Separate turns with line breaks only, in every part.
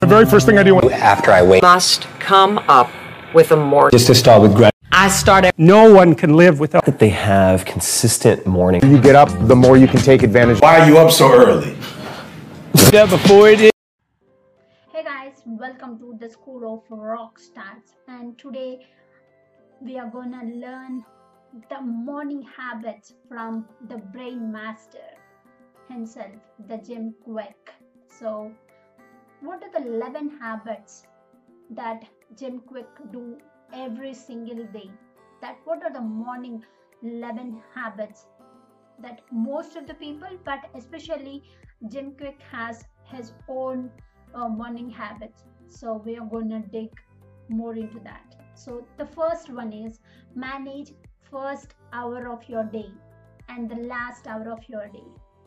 The very first thing I do when
after I wake
must come up with a more.
just to start with gratitude
I started.
no one can live without
that they have consistent morning
you get up, the more you can take advantage.
Why are you up so early?
before it is.
Hey guys, welcome to the School of Rock Stars, and today we are gonna learn the morning habits from the Brain Master himself, the Jim Kwik. So, what are the 11 habits that Jim Kwik do every single day? That what are the morning 11 habits that most of the people, but especially Jim Kwik has his own uh, morning habits. So we are going to dig more into that. So the first one is manage first hour of your day and the last hour of your day.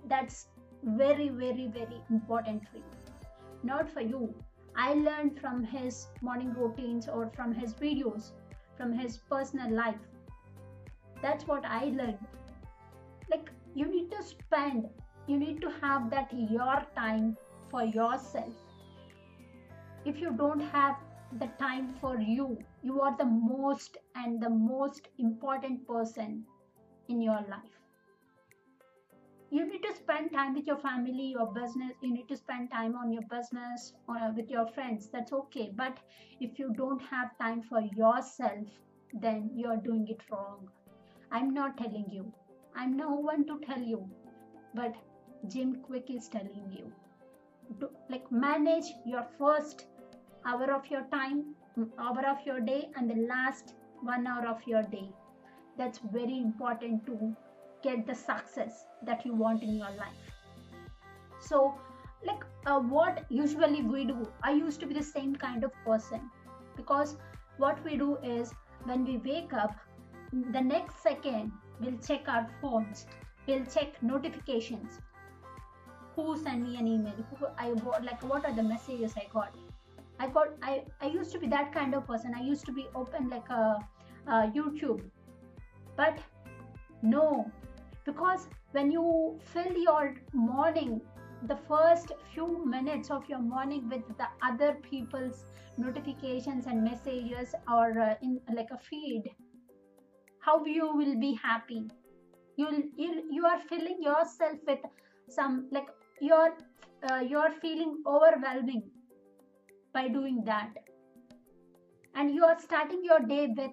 That's very very very important for you. Not for you. I learned from his morning routines or from his videos, from his personal life. That's what I learned. Like you need to spend, you need to have that your time for yourself if you don't have the time for you you are the most and the most important person in your life you need to spend time with your family your business you need to spend time on your business or with your friends that's okay. But if you don't have time for yourself then you're doing it wrong. I'm not telling you. I'm no one to tell you. But jim kwik is telling you. Do, like manage your first hour of your time mm, hour of your day and the last one hour of your day. That's very important to get the success that you want in your life. So like uh, what usually we do i used to be the same kind of person. Because what we do is when we wake up the next second we'll check our phones we'll check notifications. Who sent me an email? Who i got like what are the messages i got? I got i i used to be that kind of person. I used to be open like a, a youtube. But no because when you fill your morning the first few minutes of your morning with the other people's notifications and messages or uh, in like a feed how you will be happy. You'll you, you are filling yourself with some like you're uh, you're feeling overwhelming by doing that. And you are starting your day with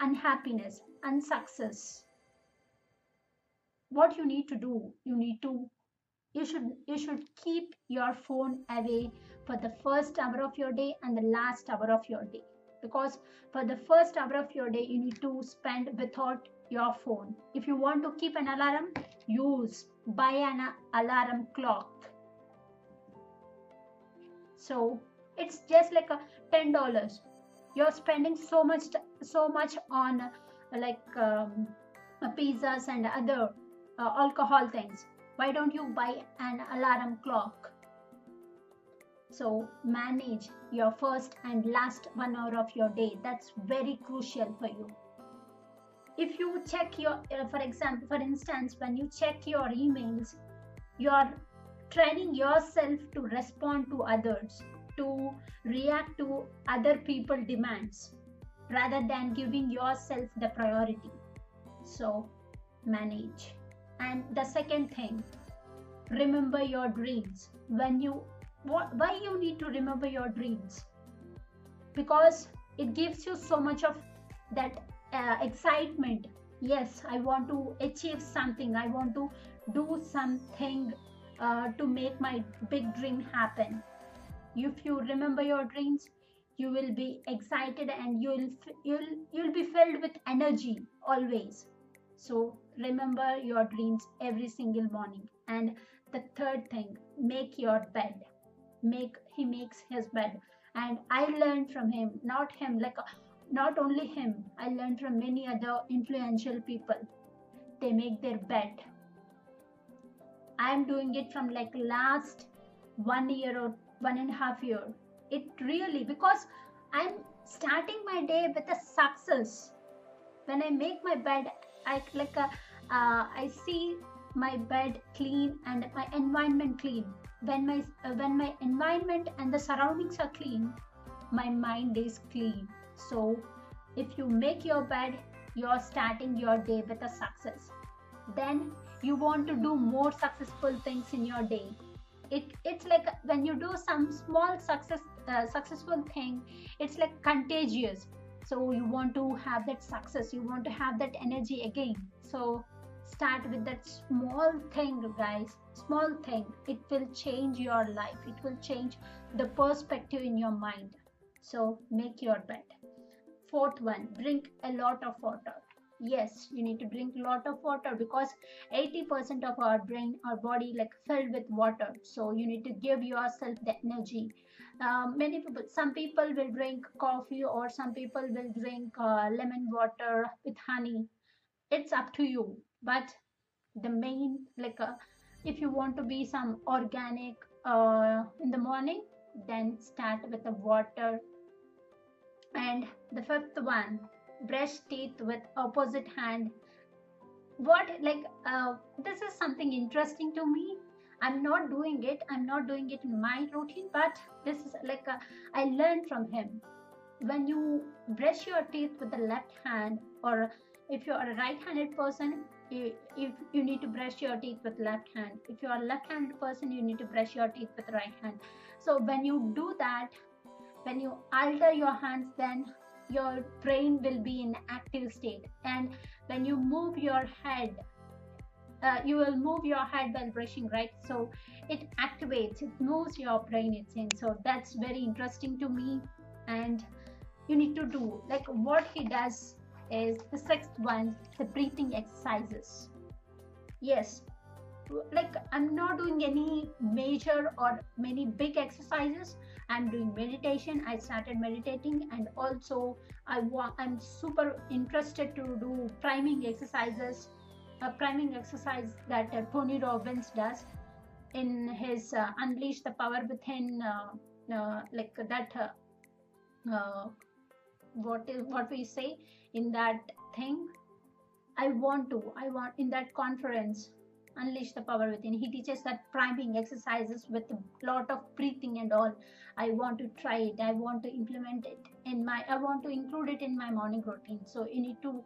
unhappiness unsuccess what you need to do you need to you should you should keep your phone away for the first hour of your day and the last hour of your day. Because for the first hour of your day you need to spend without your phone. If you want to keep an alarm use buy an alarm clock. So it's just like a ten dollars. You're spending so much so much on like um, pizzas and other uh, alcohol things. Why don't you buy an alarm clock? So manage your first and last one hour of your day. That's very crucial for you. If you check your uh, for example for instance when you check your emails you're training yourself to respond to others to react to other people demands rather than giving yourself the priority. So manage and the second thing remember your dreams. When you what, why you need to remember your dreams? Because it gives you so much of that uh, excitement. Yes i want to achieve something. I want to do something uh, to make my big dream happen. If you remember your dreams you will be excited and you'll you'll you'll be filled with energy always. So remember your dreams every single morning. And the third thing make your bed. Make he makes his bed. And i learned from him not him like not only him i learned from many other influential people. They make their bed. I am doing it from like last one year or one and a half year. It really because i'm starting my day with a success. When i make my bed i like a, uh, i see my bed clean and my environment clean. When my uh, when my environment and the surroundings are clean my mind is clean. So if you make your bed you're starting your day with a success. Then you want to do more successful things in your day. It it's like when you do some small success uh, successful thing it's like contagious. So you want to have that success. You want to have that energy again. So start with that small thing guys. Small thing. It will change your life. It will change the perspective in your mind. So make your bed. Fourth one drink a lot of water. Yes you need to drink a lot of water because 80% of our brain our body like filled with water. So you need to give yourself the energy. Um, many people some people will drink coffee or some people will drink uh, lemon water with honey. It's up to you but the main like uh, if you want to be some organic uh, in the morning then start with the water. And the fifth one brush teeth with opposite hand. What like uh, this is something interesting to me. I'm not doing it. I'm not doing it in my routine but this is like a, I learned from him. When you brush your teeth with the left hand or if you're a right-handed person if you need to brush your teeth with left hand. If you're left-handed person you need to brush your teeth with right hand. So when you do that when you alter your hands then your brain will be in active state. And when you move your head uh, you will move your head while brushing right? So it activates it moves your brain it's in so that's very interesting to me. And you need to do like what he does is the sixth one the breathing exercises. Yes. Like i'm not doing any major or many big exercises. I'm doing meditation. I started meditating and also i want i'm super interested to do priming exercises a priming exercise that uh, tony robbins does in his uh, unleash the power within uh, uh like that uh, uh, what is what we say in that thing i want to i want in that conference unleash the power within. He teaches that priming exercises with a lot of breathing and all. I want to try it. I want to implement it in my i want to include it in my morning routine. So you need to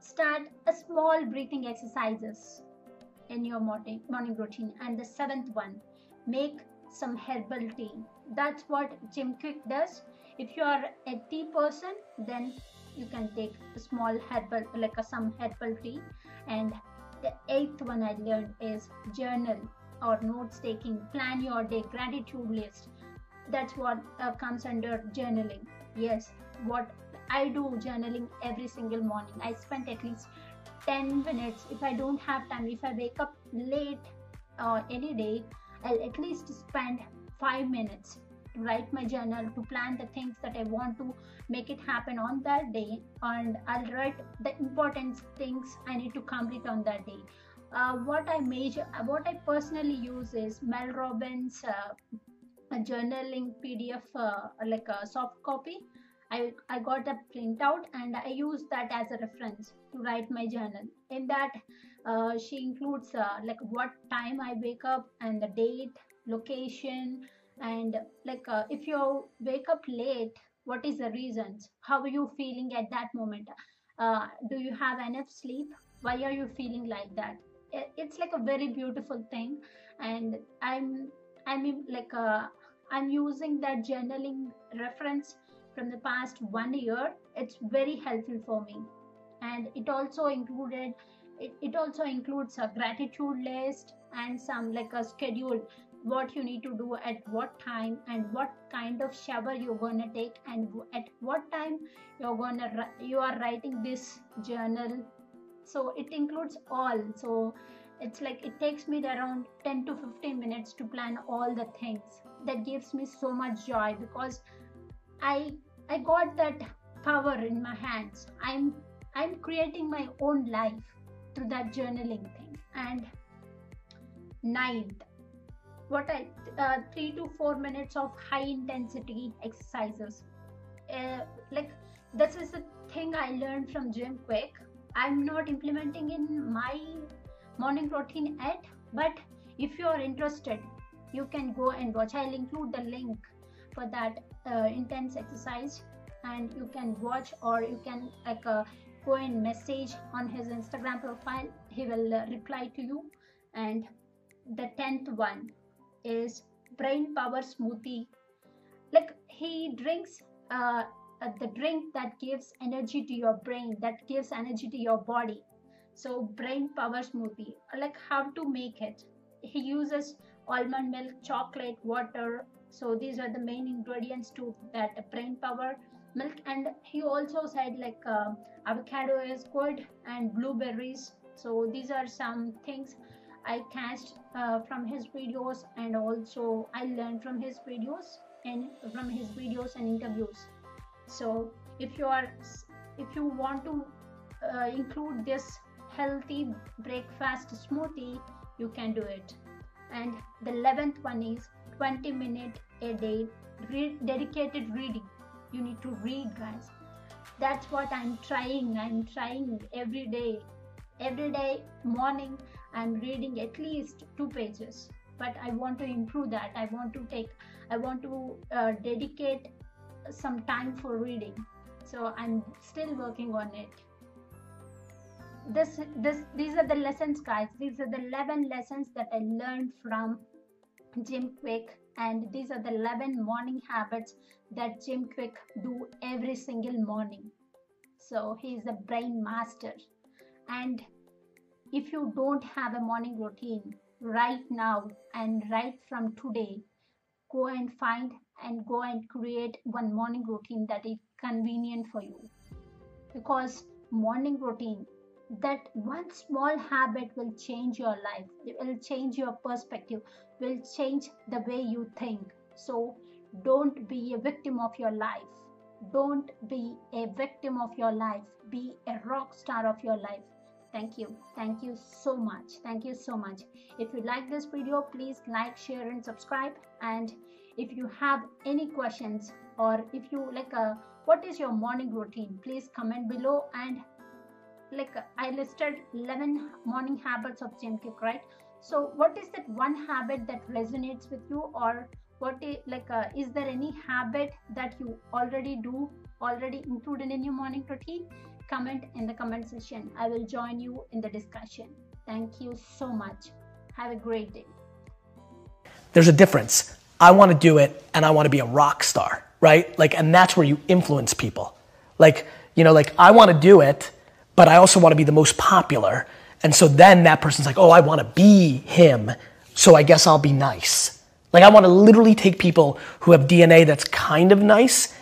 start a small breathing exercises in your morning morning routine. And the seventh one make some herbal tea that's what jim kwik does if you are a tea person then you can take a small herbal like a, some herbal tea and the eighth one I learned is journal or notes taking, plan your day, gratitude list. That's what uh, comes under journaling. Yes, what I do journaling every single morning. I spend at least 10 minutes. If I don't have time, if I wake up late uh, any day, I'll at least spend 5 minutes to write my journal to plan the things that i want to make it happen on that day. And i'll write the important things i need to complete on that day. Uh, what i major what i personally use is mel robbins uh, journaling pdf uh, like a soft copy I, I got a printout and I use that as a reference to write my journal. In that, uh, she includes uh, like what time I wake up and the date, location, and like uh, if you wake up late what is the reasons? How are you feeling at that moment? Uh, do you have enough sleep? Why are you feeling like that? It's like a very beautiful thing. And i'm i'm like uh, i'm using that journaling reference from the past one year it's very helpful for me. And it also included it, it also includes a gratitude list and some like a schedule what you need to do at what time and what kind of shower you're to take and at what time you're to you are writing this journal. So it includes all. So it's like it takes me around 10 to 15 minutes to plan all the things. That gives me so much joy because i i got that power in my hands i'm i'm creating my own life through that journaling thing and ninth what I uh, three to four minutes of high intensity exercises. Uh, like this is the thing I learned from Jim Kwik. I'm not implementing in my morning routine yet but if you are interested you can go and watch i'll include the link for that uh, intense exercise. And you can watch or you can like uh, go and message on his instagram profile. He will uh, reply to you. And the 10th one is brain power smoothie. Like he drinks uh, uh, the drink that gives energy to your brain that gives energy to your body. So brain power smoothie. Like how to make it? He uses almond milk chocolate water so these are the main ingredients to that brain power. Milk and he also said like uh, avocado is good and blueberries. So these are some things i catched uh, from his videos and also i learned from his videos and from his videos and interviews. So if you are if you want to uh, include this healthy breakfast smoothie you can do it. And the 11th one is 20 minute a day re- dedicated reading. You need to read guys. That's what i'm trying. I'm trying every day. Every day morning i'm reading at least two pages. But i want to improve that. I want to take i want to uh, dedicate some time for reading. So i'm still working on it. This this these are the lessons guys. These are the 11 lessons that i learned from jim Kwik and these are the 11 morning habits that jim Kwik do every single morning. So he is a brain master. And if you don't have a morning routine right now and right from today go and find and go and create one morning routine that is convenient for you. Because morning routine that one small habit will change your life it will change your perspective will change the way you think. So don't be a victim of your life. Don't be a victim of your life. Be a rock star of your life. Thank you. Thank you so much. Thank you so much. If you like this video please like share and subscribe. And if you have any questions or if you like a uh, what is your morning routine? Please comment below and like I listed 11 morning habits of Jim Kwik, right? So what is that one habit that resonates with you? Or what is like uh, is there any habit that you already do already included in your morning routine? Comment in the comment section. I will join you in the discussion. Thank you so much. Have a great day.
There's a difference. I want to do it and i want to be a rock star right? Like and that's where you influence people. Like you know like i want to do it but I also want to be the most popular. And so then that person's like, oh, I want to be him. So I guess I'll be nice. Like I want to literally take people who have DNA that's kind of nice